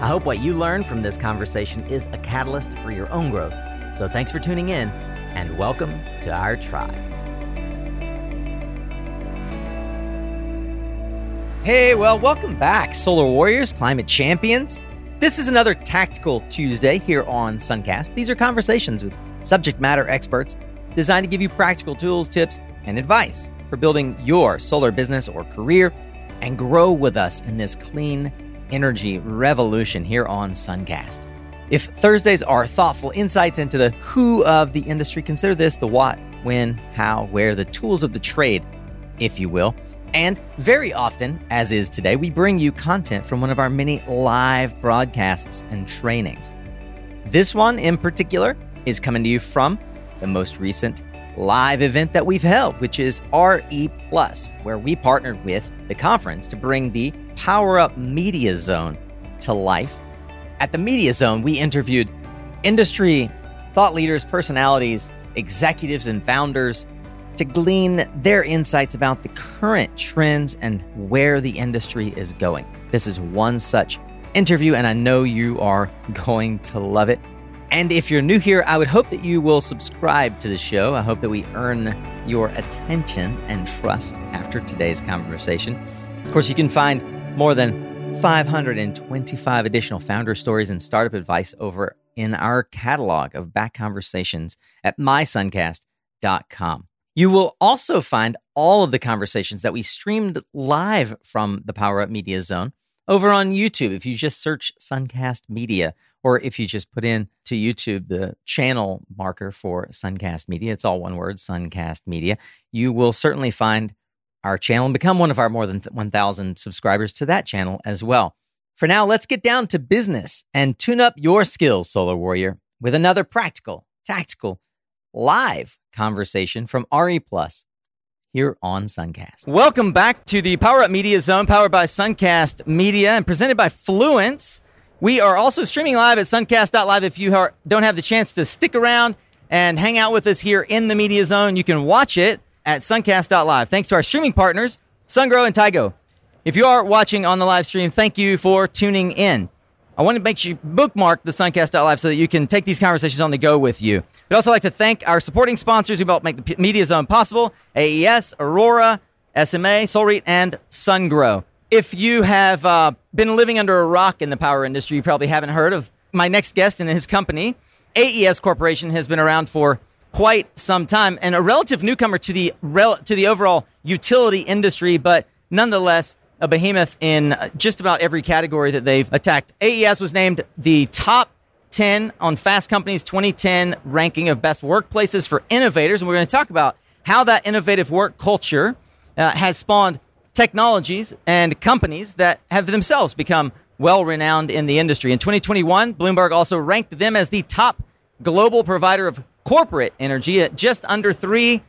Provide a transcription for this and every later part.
I hope what you learn from this conversation is a catalyst for your own growth. So thanks for tuning in, and welcome to our tribe. Hey, well, welcome back, Solar Warriors, Climate Champions. This is another Tactical Tuesday here on Suncast. These are conversations with subject matter experts designed to give you practical tools, tips, and advice for building your solar business or career and grow with us in this clean energy revolution here on Suncast. If Thursdays are thoughtful insights into the who of the industry, consider this the what, when, how, where, the tools of the trade, if you will. And very often, as is today, we bring you content from one of our many live broadcasts and trainings. This one in particular is coming to you from the most recent live event that we've held, which is RE Plus, where we partnered with the conference to bring the Power Up Media Zone to life. At the Media Zone, we interviewed industry thought leaders, personalities, executives, and founders to glean their insights about the current trends and where the industry is going. This is one such interview, and I know you are going to love it. And if you're new here, I would hope that you will subscribe to the show. I hope that we earn your attention and trust after today's conversation. Of course, you can find more than 525 additional founder stories and startup advice over in our catalog of back conversations at mysuncast.com. You will also find all of the conversations that we streamed live from the Power Up Media Zone over on YouTube. If you just search Suncast Media, or if you just put in to YouTube the channel marker for Suncast Media, it's all one word, Suncast Media, you will certainly find our channel and become one of our more than 1,000 subscribers to that channel as well. For now, let's get down to business and tune up your skills, Solar Warrior, with another practical, tactical, live conversation from RE Plus here on Suncast. Welcome back to the Power Up Media Zone, powered by Suncast Media and presented by Fluence. We are also streaming live at suncast.live. If you are, don't have the chance to stick around and hang out with us here in the Media Zone, you can watch it at suncast.live. Thanks to our streaming partners, SunGrow and Tigo. If you are watching on the live stream, thank you for tuning in. I want to make you bookmark the Suncast.live so that you can take these conversations on the go with you. We'd also like to thank our supporting sponsors who help make the Media Zone possible AES, Aurora, SMA, SolReat, and SunGrow. If you have uh, been living under a rock in the power industry, you probably haven't heard of my next guest and his company. AES Corporation has been around for quite some time and a relative newcomer to the rel- to the overall utility industry, but nonetheless a behemoth in just about every category that they've attacked. AES was named the top 10 on Fast Company's 2010 ranking of best workplaces for innovators, and we're going to talk about how that innovative work culture uh, has spawned technologies and companies that have themselves become well renowned in the industry. In 2021, Bloomberg also ranked them as the top global provider of corporate energy at just under 3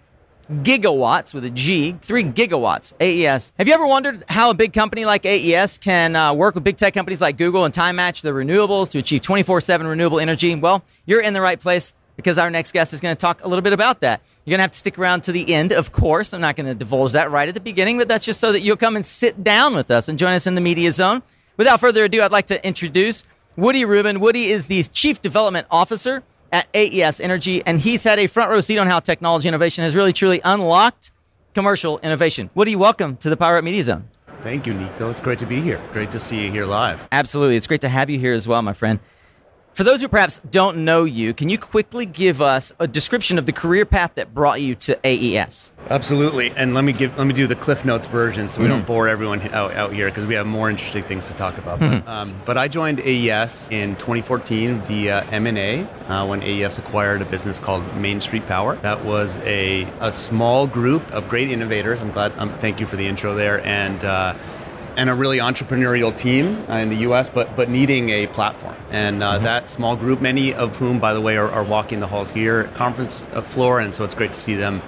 gigawatts with a G, 3 gigawatts, AES. Have you ever wondered how a big company like AES can uh, work with big tech companies like Google and time match the renewables to achieve 24 7 renewable energy? Well, you're in the right place because our next guest is going to talk a little bit about that. You're going to have to stick around to the end, of course. I'm not going to divulge that right at the beginning, but that's just so that you'll come and sit down with us and join us in the media zone. Without further ado, I'd like to introduce Woody Rubin. Woody is the Chief Development Officer at AES Energy, and he's had a front row seat on how technology innovation has really truly unlocked commercial innovation. Woody, welcome to the Power Up Media Zone. Thank you, Nico. It's great to be here. Great to see you here live. Absolutely. It's great to have you here as well, my friend. For those who perhaps don't know you, can you quickly give us a description of the career path that brought you to AES? Absolutely, and let me give let me do the Cliff Notes version so we mm-hmm. don't bore everyone out, out here because we have more interesting things to talk about. Mm-hmm. But, um, but, I joined AES in 2014 via M&A uh, when AES acquired a business called Main Street Power. That was a, a small group of great innovators. I'm glad. Um, thank you for the intro there and. Uh, and a really entrepreneurial team uh, in the U.S., but but needing a platform. And uh, mm-hmm. that small group, many of whom, by the way, are, are walking the halls here, at conference uh, floor, and so it's great to see them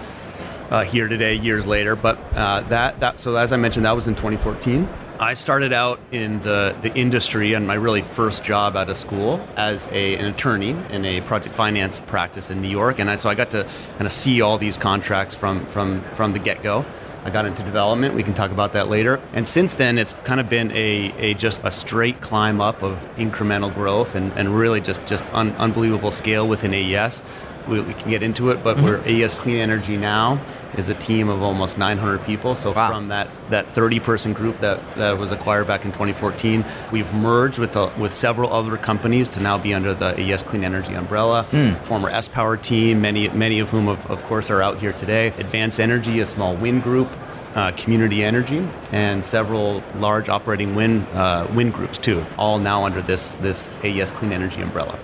uh, here today, years later. But uh, that that so as I mentioned, that was in 2014. I started out in the, the industry and my really first job out of school as a, an attorney in a project finance practice in New York. And I, so I got to kind of see all these contracts from, from, from the get go. I got into development. We can talk about that later. And since then, it's kind of been a, a just a straight climb up of incremental growth and, and really just, just un, unbelievable scale within AES. We, we, can get into it, but mm-hmm. we're AES Clean Energy now is a team of almost 900 people. So wow. from that, that 30 person group that, that was acquired back in 2014, we've merged with, a, with several other companies to now be under the AES Clean Energy umbrella. Mm. Former sPower team, many, many of whom, of, of course, are out here today. Advanced Energy, a small wind group uh, community energy, and several large operating wind uh, wind groups too, all now under this this AES Clean Energy umbrella.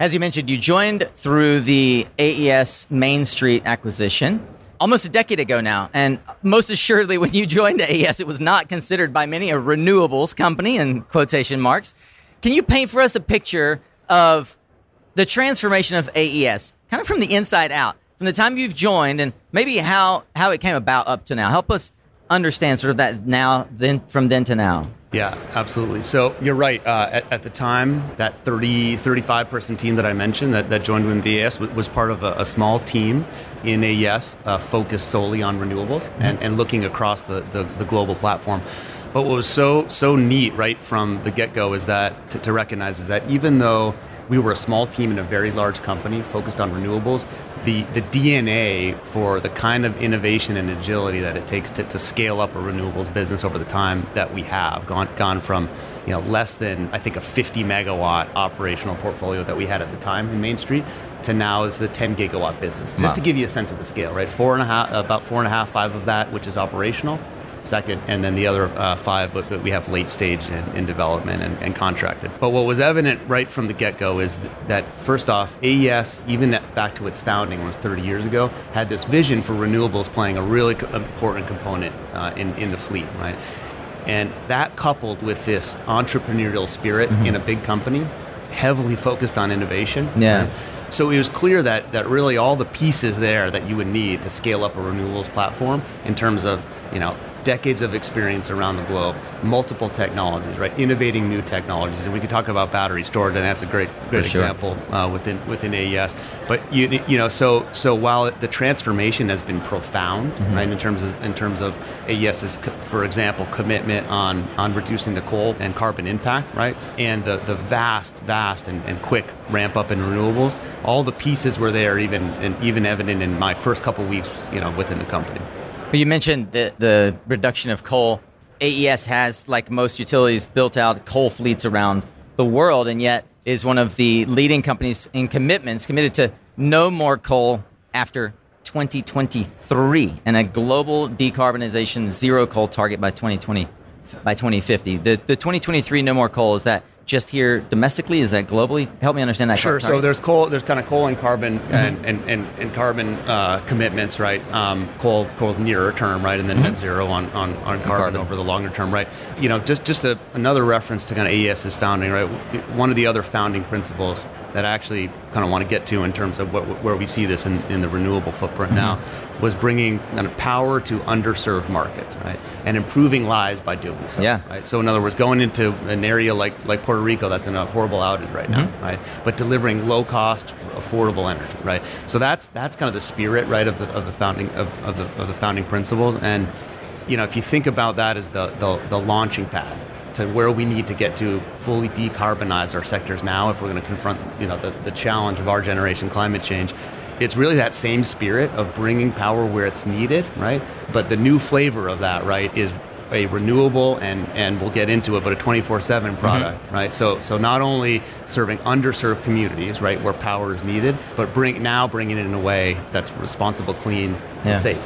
As you mentioned, you joined through the AES Main Street acquisition almost a decade ago now. And most assuredly, when you joined AES, it was not considered by many a renewables company in quotation marks. Can you paint for us a picture of the transformation of AES, kind of from the inside out? from the time you've joined and maybe how how it came about up to now. Help us understand sort of that now then from then to now. Yeah, absolutely. So you're right. Uh, at, at, the time, that 30, 35 person team that I mentioned that, that joined with AES was, was part of a, a, small team in AES uh, focused solely on renewables mm-hmm. and, and looking across the, the, the global platform. But what was so so neat right from the get go is that to, to recognize is that even though we were a small team in a very large company focused on renewables. The, the DNA for the kind of innovation and agility that it takes to, to scale up a renewables business over the time that we have gone, gone from you know, less than, I think, a 50 megawatt operational portfolio that we had at the time in Main Street to now is the 10 gigawatt business. Just wow. to give you a sense of the scale, right? Four and a half, about four and a half, five of that, which is operational second, and then the other uh, five that we have late stage in, in development and, and, contracted. But what was evident right from the get go is that, first off, AES, even back to its founding, was 30 years ago, had this vision for renewables playing a really co- important component uh, in, in the fleet, right? And that coupled with this entrepreneurial spirit mm-hmm. in a big company, heavily focused on innovation. Yeah. Right? So it was clear that, that really all the pieces there that you would need to scale up a renewables platform in terms of, you know, decades of experience around the globe, multiple technologies, right? Innovating new technologies, and we could talk about battery storage, and that's a great, great sure. example uh, within within AES. But you you know, so so while the transformation has been profound, mm-hmm. right, in terms of in terms of AES's, for example, commitment on on reducing the coal and carbon impact, right, and the the vast vast and, and quick ramp up in renewables, all the pieces were there, even and even evident in my first couple weeks, you know, within the company. You mentioned the, the reduction of coal. AES has, like most utilities, built out coal fleets around the world, and yet is one of the leading companies in commitments committed to no more coal after 2023 and a global decarbonization zero coal target by 2020 by 2050. The the 2023 no more coal is that just here domestically? Is that globally? Help me understand that. Sure. So there's coal. There's kind of coal and carbon mm-hmm. and, and, and, and, carbon uh, commitments, right? Um, coal coal nearer term, right, and then mm-hmm. net zero on, on, on carbon, carbon, over the longer term, right? You know, just just a, another reference to kind of AES's founding, right? One of the other founding principles that I actually kind of want to get to in terms of what, where we see this in, in the renewable footprint mm-hmm. now was bringing kind of power to underserved markets, right, and improving lives by doing so. Yeah. Right. So in other words, going into an area like like Puerto Rico that's in a horrible outage right now, mm-hmm. right, but delivering low cost, affordable energy, right. So that's that's kind of the spirit, right, of the of the founding of, of the of the founding principles, and you know if you think about that as the the, the launching pad to where we need to get to fully decarbonize our sectors now if we're going to confront you know the, the challenge of our generation climate change it's really that same spirit of bringing power where it's needed right but the new flavor of that right is a renewable and and we'll get into it but a 24/7 mm-hmm. product mm-hmm. right so so not only serving underserved communities right where power is needed but bring now bringing it in a way that's responsible clean yeah. and safe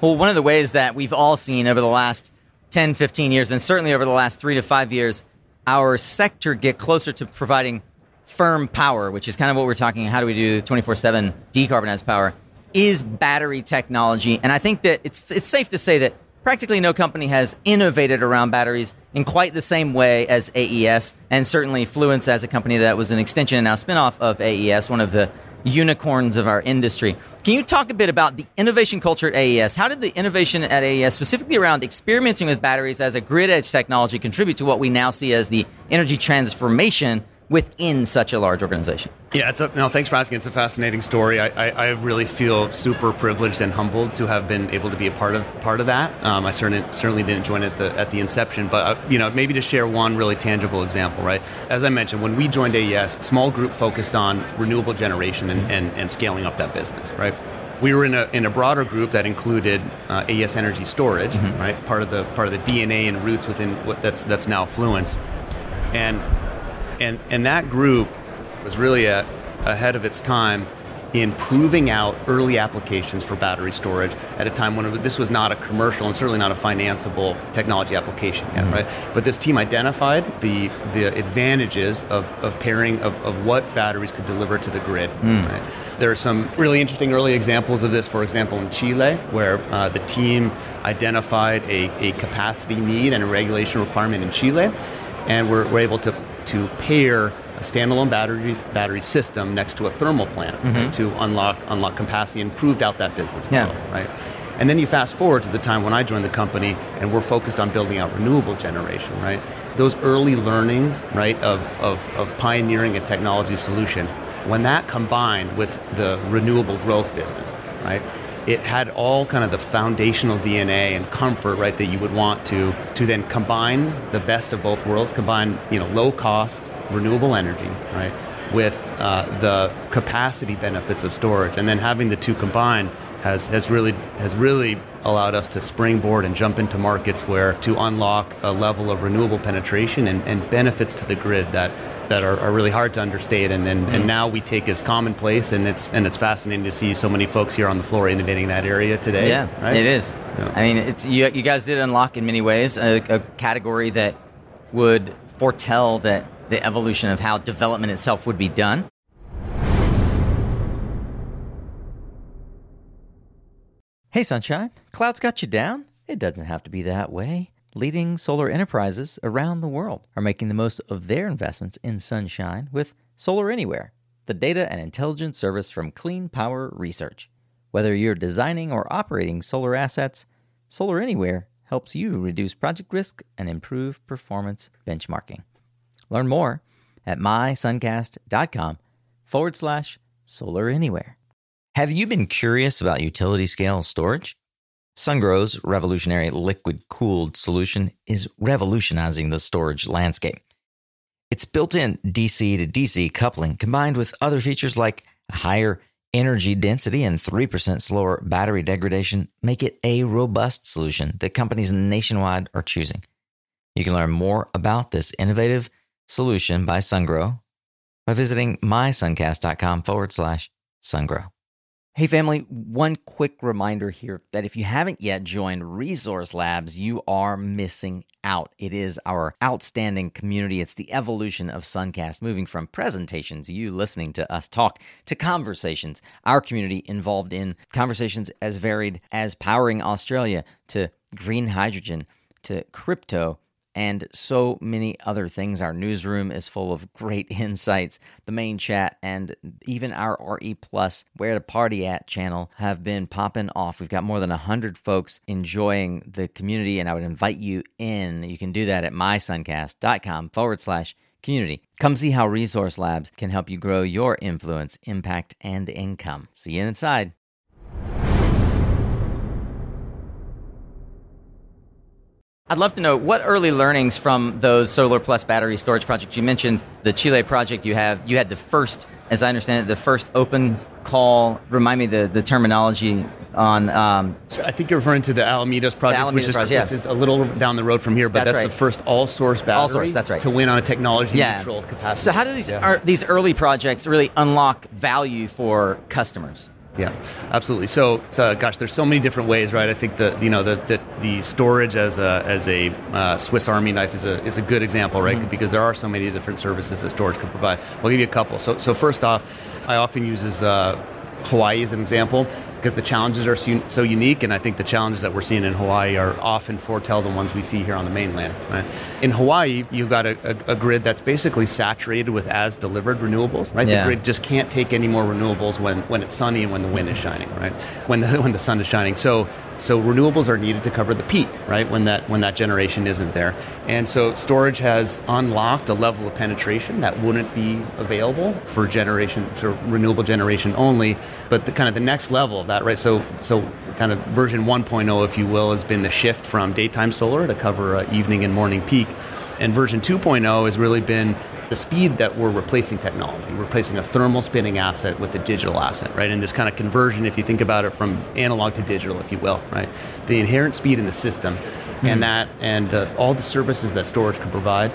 well one of the ways that we've all seen over the last 10, 15 years, and certainly over the last three to five years, our sector get closer to providing firm power, which is kind of what we're talking. How do we do 24 7 decarbonized power? Is battery technology. And I think that it's, it's safe to say that practically no company has innovated around batteries in quite the same way as AES, and certainly Fluence as a company that was an extension and now spinoff of AES, one of the unicorns of our industry. Can you talk a bit about the innovation culture at AES? How did the innovation at AES, specifically around experimenting with batteries as a grid edge technology, contribute to what we now see as the energy transformation within such a large organization? Yeah, it's a, no. Thanks for asking. It's a fascinating story. I, I, I, really feel super privileged and humbled to have been able to be a part of part of that. Um, I certainly certainly didn't join at the at the inception, but uh, you know maybe to share one really tangible example. Right, as I mentioned, when we joined AES, small group focused on renewable generation and, and, and scaling up that business. Right, we were in a, in a broader group that included uh, AES Energy Storage, mm-hmm. right? Part of the part of the DNA and roots within what that's that's now Fluence, and and and that group was really a, ahead of its time in proving out early applications for battery storage at a time when it, this was not a commercial and certainly not a financeable technology application yet, mm right? But this team identified the the advantages of, of pairing of, of what batteries could deliver to the grid. Mm. Right? There are some really interesting early examples of this, for example, in Chile, where uh, the team identified a, a capacity need and a regulation requirement in Chile, and we're, we're able to to pair a standalone battery battery system next to a thermal plant mm-hmm. right, to unlock unlock capacity and proved out that business model, yeah. right? And then you fast forward to the time when I joined the company and we're focused on building out renewable generation, right? Those early learnings, right, of, of, of pioneering a technology solution, when that combined with the renewable growth business, right, it had all kind of the foundational DNA and comfort, right, that you would want to to then combine the best of both worlds, combine you know low cost renewable energy, right, with uh, the capacity benefits of storage, and then having the two combined has has really has really allowed us to springboard and jump into markets where to unlock a level of renewable penetration and, and benefits to the grid that that are, are really hard to understate and, and, mm-hmm. and now we take as commonplace and it's and it's fascinating to see so many folks here on the floor innovating that area today. Yeah, right? it is. Yeah. I mean, it's you, you guys did unlock in many ways a, a category that would foretell that the evolution of how development itself would be done. Hey, Sunshine, clouds got you down? It doesn't have to be that way. Leading solar enterprises around the world are making the most of their investments in sunshine with Solar Anywhere, the data and intelligence service from Clean Power Research. Whether you're designing or operating solar assets, Solar Anywhere helps you reduce project risk and improve performance benchmarking. Learn more at mysuncast.com forward slash solar anywhere. Have you been curious about utility scale storage? Sungrow's revolutionary liquid cooled solution is revolutionizing the storage landscape. Its built in DC to DC coupling, combined with other features like higher energy density and 3% slower battery degradation, make it a robust solution that companies nationwide are choosing. You can learn more about this innovative solution by Sungrow by visiting mysuncast.com forward slash sungrow. Hey, family, one quick reminder here that if you haven't yet joined Resource Labs, you are missing out. It is our outstanding community. It's the evolution of Suncast, moving from presentations, you listening to us talk, to conversations. Our community involved in conversations as varied as powering Australia, to green hydrogen, to crypto and so many other things. Our newsroom is full of great insights. The main chat and even our RE Plus Where to Party At channel have been popping off. We've got more than 100 folks enjoying the community, and I would invite you in. You can do that at mysuncast.com forward slash community. Come see how Resource Labs can help you grow your influence, impact, and income. See you inside. I'd love to know what early learnings from those solar plus battery storage projects you mentioned. The Chile project you have, you had the first, as I understand it, the first open call. Remind me the, the terminology on. Um, so I think you're referring to the Alamitos project, Alamitos which, is, project, yeah. which is a little down the road from here, but that's, that's right. the first all source battery. All source, that's right. To win on a technology yeah. neutral capacity. So how do these yeah. are, these early projects really unlock value for customers? Yeah, absolutely. So, so, gosh, there's so many different ways, right? I think the you know the the, the storage as a as a uh, Swiss Army knife is a is a good example, right? Mm-hmm. Because there are so many different services that storage can provide. I'll give you a couple. So, so first off, I often use uh, Hawaii as an example. Because the challenges are so, so unique, and I think the challenges that we're seeing in Hawaii are often foretell the ones we see here on the mainland. Right? In Hawaii, you've got a, a, a, grid that's basically saturated with as delivered renewables. Right, yeah. the grid just can't take any more renewables when, when it's sunny and when the wind is shining. Right, when the when the sun is shining. So so renewables are needed to cover the peak, right? When that when that generation isn't there, and so storage has unlocked a level of penetration that wouldn't be available for generation for renewable generation only. But the kind of the next level of that, right? So so kind of version 1.0, if you will, has been the shift from daytime solar to cover uh, evening and morning peak. And version 2.0 has really been the speed that we're replacing technology, replacing a thermal spinning asset with a digital asset, right? And this kind of conversion, if you think about it from analog to digital, if you will, right? The inherent speed in the system mm-hmm. and that and the, all the services that storage can provide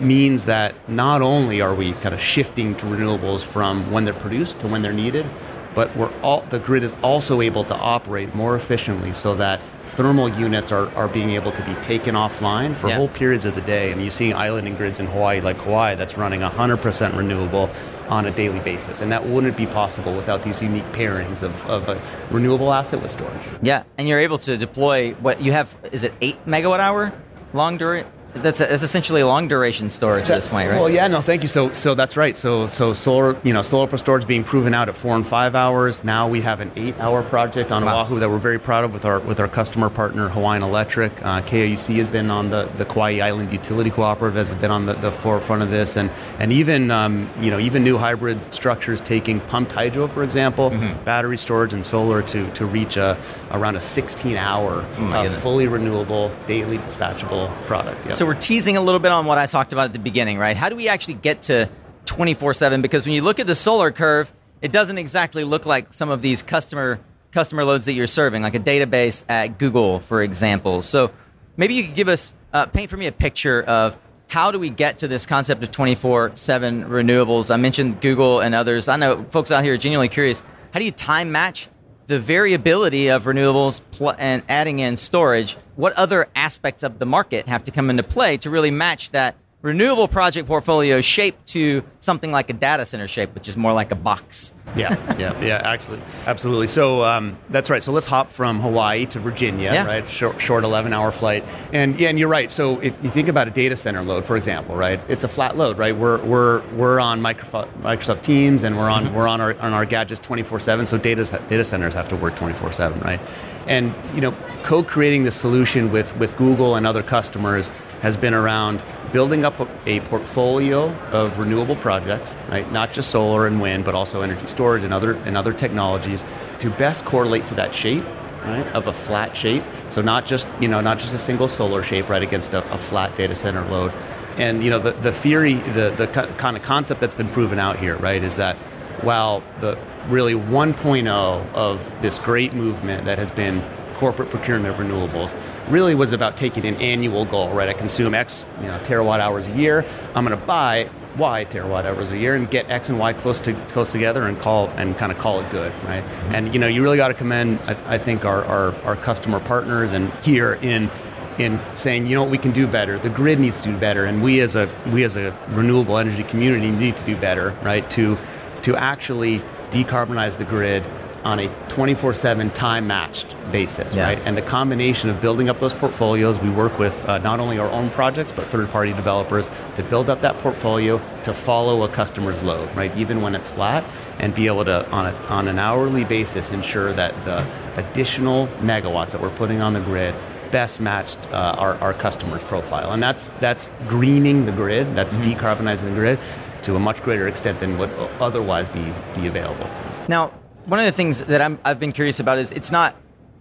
means that not only are we kind of shifting to renewables from when they're produced to when they're needed, but we're all the grid is also able to operate more efficiently so that thermal units are, are being able to be taken offline for yeah. whole periods of the day. And you see islanding grids in Hawaii, like Hawaii, that's running 100% renewable on a daily basis. And that wouldn't be possible without these unique pairings of, of a renewable asset with storage. Yeah, and you're able to deploy what you have, is it 8 megawatt hour long duration? That's, a, that's essentially a long duration storage at this point, right? Well, yeah, no, thank you. So, so that's right. So, so solar, you know, solar storage being proven out at four and five hours. Now we have an eight-hour project on wow. Oahu that we're very proud of with our with our customer partner Hawaiian Electric. Uh, KIUC has been on the the Kauai Island Utility Cooperative has been on the, the forefront of this, and and even um, you know even new hybrid structures taking pumped hydro, for example, mm-hmm. battery storage and solar to to reach a around a 16-hour oh uh, fully renewable daily dispatchable product. Yep. So we're teasing a little bit on what I talked about at the beginning, right? How do we actually get to 24 7? Because when you look at the solar curve, it doesn't exactly look like some of these customer customer loads that you're serving, like a database at Google, for example. So maybe you could give us, uh, paint for me a picture of how do we get to this concept of 24 7 renewables? I mentioned Google and others. I know folks out here are genuinely curious. How do you time match the variability of renewables pl- and adding in storage, what other aspects of the market have to come into play to really match that renewable project portfolio shaped to something like a data center shape, which is more like a box. Yeah, yeah, yeah, actually, absolutely. So um, that's right. So let's hop from Hawaii to Virginia, yeah. right? Short, short 11 hour flight. And yeah, and you're right. So if you think about a data center load, for example, right? It's a flat load, right? We're we're we're on Microsoft Teams and we're on mm-hmm. we're on our on our gadgets 24/7. So data data centers have to work 24/7, right? And you know, co-creating the solution with with Google and other customers has been around building up a, portfolio of renewable projects, right? Not just solar and wind, but also energy storage and other and other technologies to best correlate to that shape, right? Of a flat shape. So not just you know not just a single solar shape, right, against a, a flat data center load. And you know the, the theory, the the kind of concept that's been proven out here, right, is that while the really 1.0 of this great movement that has been corporate procurement of renewables really was about taking an annual goal, right? I consume X you know, terawatt hours a year. I'm going to buy Y terawatt hours a year and get X and Y close to close together and call and kind of call it good, right? Mm-hmm. And you know, you really got to commend, I, I think, our, our, our customer partners and here in in saying, you know what, we can do better. The grid needs to do better, and we as a we as a renewable energy community need to do better, right? To to actually decarbonize the grid on a 24-7 time matched basis yeah. right and the combination of building up those portfolios we work with uh, not only our own projects but third party developers to build up that portfolio to follow a customer's load right even when it's flat and be able to on, a, on an hourly basis ensure that the additional megawatts that we're putting on the grid best matched uh, our, our customers profile and that's that's greening the grid that's mm-hmm. decarbonizing the grid to a much greater extent than would otherwise be, be available now one of the things that I'm, I've been curious about is it's not,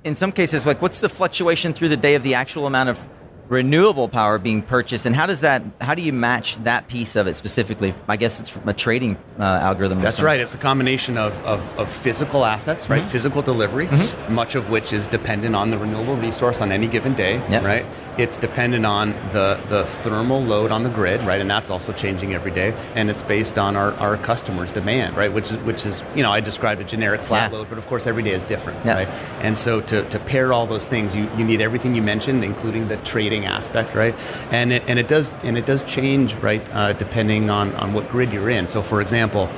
in some cases, like what's the fluctuation through the day of the actual amount of renewable power being purchased, and how does that? How do you match that piece of it specifically? I guess it's from a trading uh, algorithm. That's right. It's a combination of, of, of physical assets, right? Mm-hmm. Physical delivery, mm-hmm. much of which is dependent on the renewable resource on any given day, yep. right? It's dependent on the the thermal load on the grid, right? And that's also changing every day, and it's based on our, our customers' demand, right? Which is which is you know I described a generic flat yeah. load, but of course every day is different, right? And so to, to pair all those things, you, you need everything you mentioned, including the trading aspect, right? And it, and it does and it does change, right, uh, depending on, on what grid you're in. So, for example,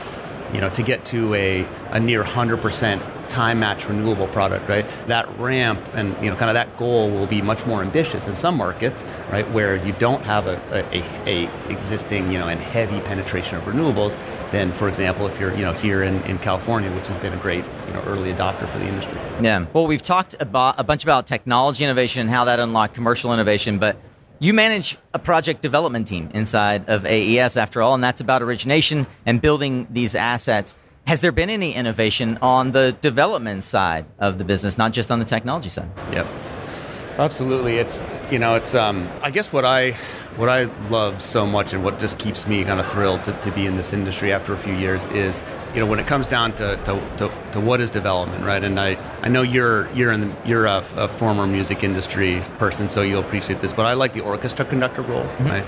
you know, to get to a, a near 100% time match renewable product, right? That ramp and you know kind of that goal will be much more ambitious in some markets, right, where you don't have a, a, a existing you know and heavy penetration of renewables. Than, for example, if you're you know here in, in California, which has been a great you know early adopter for the industry. Yeah. Well, we've talked about a bunch about technology innovation and how that unlocked commercial innovation, but you manage a project development team inside of AES, after all, and that's about origination and building these assets. Has there been any innovation on the development side of the business, not just on the technology side? Yep. Absolutely. It's you know, it's um I guess what I what I love so much and what just keeps me kind of thrilled to, to be in this industry after a few years is, you know, when it comes down to, to, to, to what is development, right? And I, I know you're you're in the, you're a, a, former music industry person, so you'll appreciate this, but I like the orchestra conductor role, mm-hmm. right?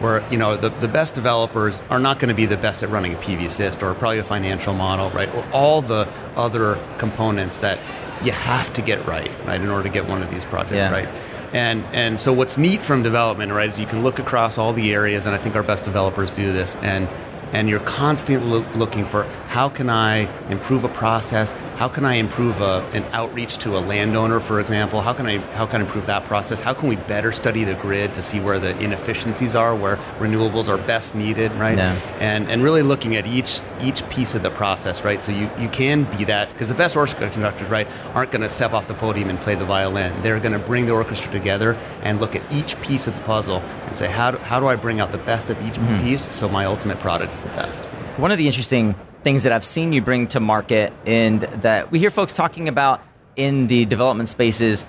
where you know the, the best developers are not going to be the best at running a PVsyst or probably a financial model, right? Or all the other components that you have to get right, right, in order to get one of these projects yeah. right. And and so what's neat from development, right, is you can look across all the areas, and I think our best developers do this, and and you're constantly lo- looking for how can I improve a process? How can I improve a, an outreach to a landowner, for example? How can I how can I improve that process? How can we better study the grid to see where the inefficiencies are, where renewables are best needed, right? Yeah. And and really looking at each each piece of the process, right? So you, you can be that because the best orchestra conductors, right, aren't going to step off the podium and play the violin. They're going to bring the orchestra together and look at each piece of the puzzle and say how do, how do I bring out the best of each mm-hmm. piece so my ultimate product is the best. One of the interesting things that I've seen you bring to market and that we hear folks talking about in the development spaces,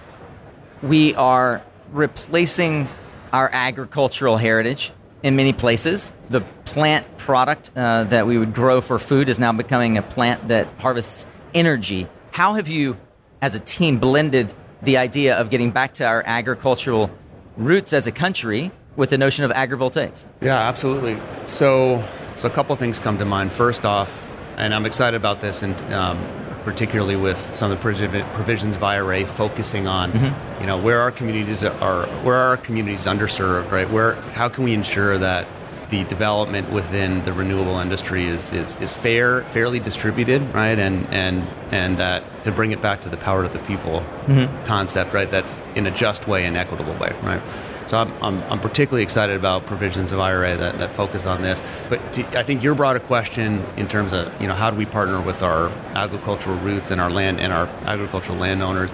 we are replacing our agricultural heritage in many places. The plant product uh, that we would grow for food is now becoming a plant that harvests energy. How have you, as a team, blended the idea of getting back to our agricultural roots as a country with the notion of agrivoltaics? Yeah, absolutely. So, so a couple things come to mind. First off, and I'm excited about this, and um, particularly with some of the provisions of IRA focusing on, mm-hmm. you know, where our communities are, where are our communities underserved, right? Where, how can we ensure that the development within the renewable industry is, is, is fair, fairly distributed, right? And and and that to bring it back to the power of the people mm-hmm. concept, right? That's in a just way and equitable way, right? So I'm, I'm, I'm, particularly excited about provisions of IRA that, that focus on this. But do, I think your broader question in terms of you know how do we partner with our agricultural roots and our land and our agricultural landowners.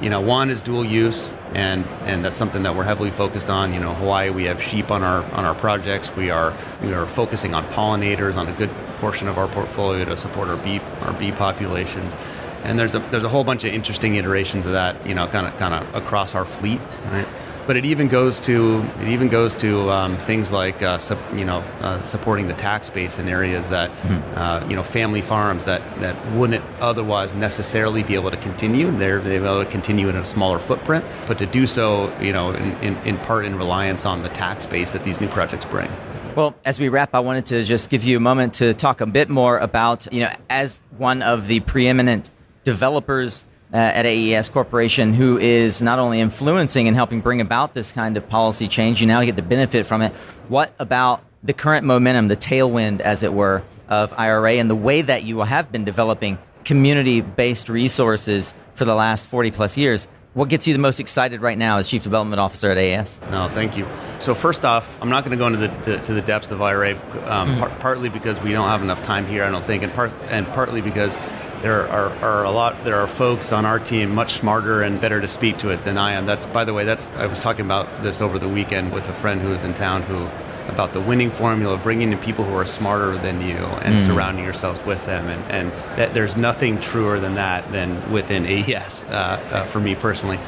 You know, one is dual use, and and that's something that we're heavily focused on. You know, Hawaii, we have sheep on our on our projects. We are we are focusing on pollinators on a good portion of our portfolio to support our bee our bee populations and there's a there's a whole bunch of interesting iterations of that, you know, kind of kind of across our fleet, right? But it even goes to it even goes to um, things like uh, you know uh, supporting the tax base in areas that mm-hmm. uh, you know family farms that, that wouldn't otherwise necessarily be able to continue. They're they're able to continue in a smaller footprint, but to do so you know in, in, in part in reliance on the tax base that these new projects bring. Well, as we wrap, I wanted to just give you a moment to talk a bit more about you know as one of the preeminent developers uh, at AES Corporation who is not only influencing and helping bring about this kind of policy change, you now get to benefit from it. What about the current momentum, the tailwind, as it were, of IRA and the way that you have been developing community based resources for the last 40 plus years? What gets you the most excited right now as Chief Development Officer at AES? No, thank you. So first off, I'm not going to go into the to, to, the depths of IRA, um, mm. par- partly because we don't have enough time here, I don't think, and, part, and partly because there are, are a lot there are folks on our team much smarter and better to speak to it than I am. That's by the way, that's I was talking about this over the weekend with a friend who was in town who about the winning formula of bringing in people who are smarter than you and mm. surrounding yourselves with them and, and that there's nothing truer than that than within AES uh, uh, for me personally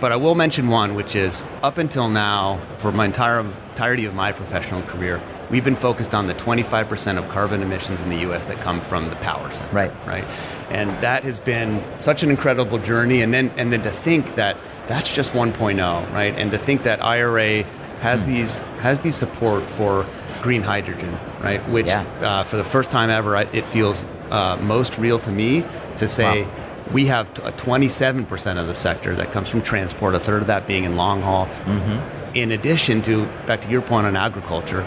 but I will mention one which is up until now for my entire entirety of my professional career we've been focused on the 25% of carbon emissions in the US that come from the power sector right right and that has been such an incredible journey. And then and then to think that that's just 1.0, right? And to think that IRA has hmm. these has these support for green hydrogen, right? Which yeah. uh, for the first time ever, it feels uh, most real to me to say. Wow. We have 27% of the sector that comes from transport, a third of that being in long haul. Mm-hmm. In addition to, back to your point on agriculture,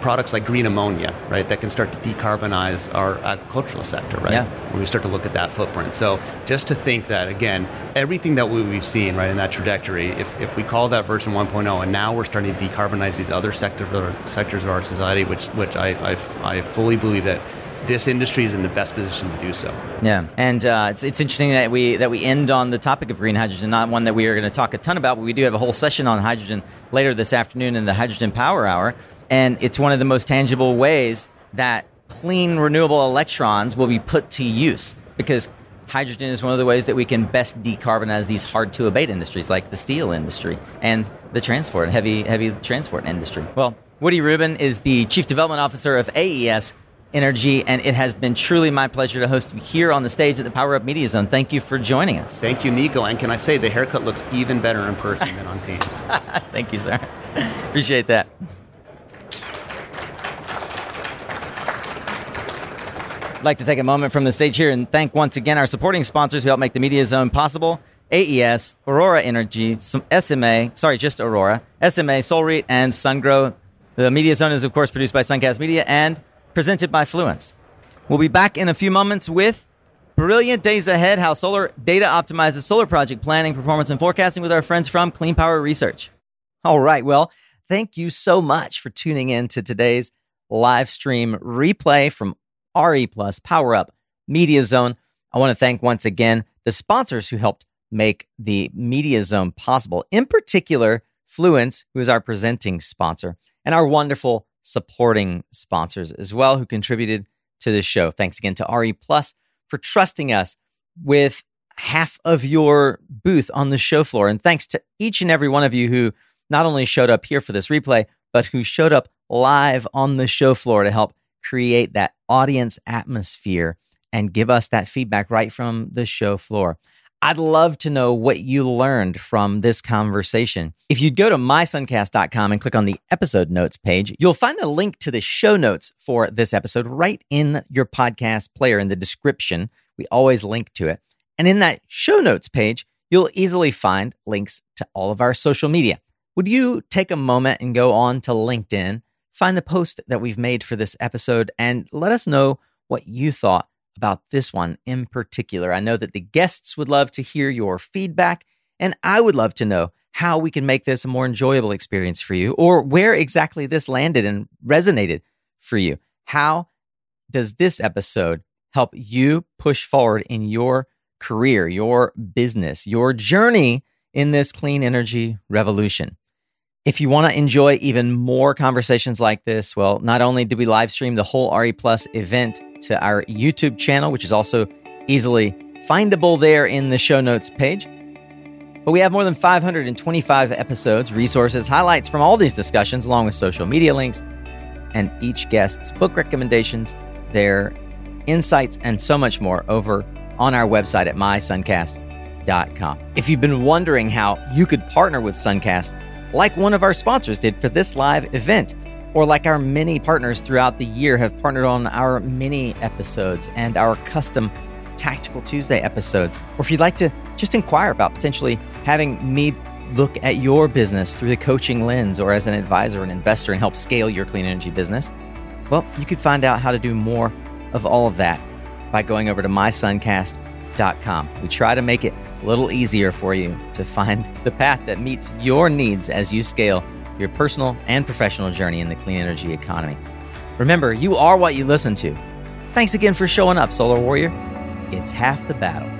products like green ammonia, right, that can start to decarbonize our agricultural sector, right? Yeah. When we start to look at that footprint. So just to think that, again, everything that we, we've seen, right, in that trajectory, if, if we call that version 1.0, and now we're starting to decarbonize these other sectors, sectors of our society, which, which I, I, I fully believe that this industry is in the best position to do so. Yeah, and uh, it's it's interesting that we that we end on the topic of green hydrogen, not one that we are going to talk a ton about, but we do have a whole session on hydrogen later this afternoon in the Hydrogen Power Hour, and it's one of the most tangible ways that clean renewable electrons will be put to use because hydrogen is one of the ways that we can best decarbonize these hard to abate industries like the steel industry and the transport heavy heavy transport industry. Well, Woody Rubin is the chief development officer of AES energy, and it has been truly my pleasure to host you here on the stage at the Power Up Media Zone. Thank you for joining us. Thank you, Nico. And can I say the haircut looks even better in person than on Teams? Thank you, sir. Appreciate that. Like to take a moment from the stage here and thank once again our supporting sponsors who help make the Media Zone possible. AES, Aurora Energy, some SMA, sorry, just Aurora, SMA, Solreet, and SunGrow. The Media Zone is, of course, produced by Suncast Media and presented by Fluence. We'll be back in a few moments with brilliant days ahead how solar data optimizes solar project planning, performance, and forecasting with our friends from Clean Power Research. All right. Well, thank you so much for tuning in to today's live stream replay from RE Plus Power Up Media Zone. I want to thank once again the sponsors who helped make the Media Zone possible, in particular, Fluence, who is our presenting sponsor, and our wonderful supporting sponsors as well who contributed to this show. Thanks again to RE Plus for trusting us with half of your booth on the show floor. And thanks to each and every one of you who not only showed up here for this replay, but who showed up live on the show floor to help create that audience atmosphere and give us that feedback right from the show floor. I'd love to know what you learned from this conversation. If you'd go to mysuncast.com and click on the episode notes page, you'll find a link to the show notes for this episode right in your podcast player in the description. We always link to it. And in that show notes page, you'll easily find links to all of our social media. Would you take a moment and go on to LinkedIn, find the post that we've made for this episode, and let us know what you thought about this one in particular. I know that the guests would love to hear your feedback, and I would love to know how we can make this a more enjoyable experience for you or where exactly this landed and resonated for you. How does this episode help you push forward in your career, your business, your journey in this clean energy revolution? If you want to enjoy even more conversations like this, well, not only do we live stream the whole RE Plus event to our YouTube channel, which is also easily findable there in the show notes page. But we have more than 525 episodes, resources, highlights from all these discussions, along with social media links and each guest's book recommendations, their insights, and so much more over on our website at mysuncast.com. If you've been wondering how you could partner with Suncast, like one of our sponsors did for this live event, or like our many partners throughout the year have partnered on our mini episodes and our custom Tactical Tuesday episodes, or if you'd like to just inquire about potentially having me look at your business through the coaching lens or as an advisor and investor and help scale your clean energy business, well, you could find out how to do more of all of that by going over to mysuncast.com. We try to make it little easier for you to find the path that meets your needs as you scale your personal and professional journey in the clean energy economy. Remember, you are what you listen to. Thanks again for showing up, Solar Warrior. It's half the battle.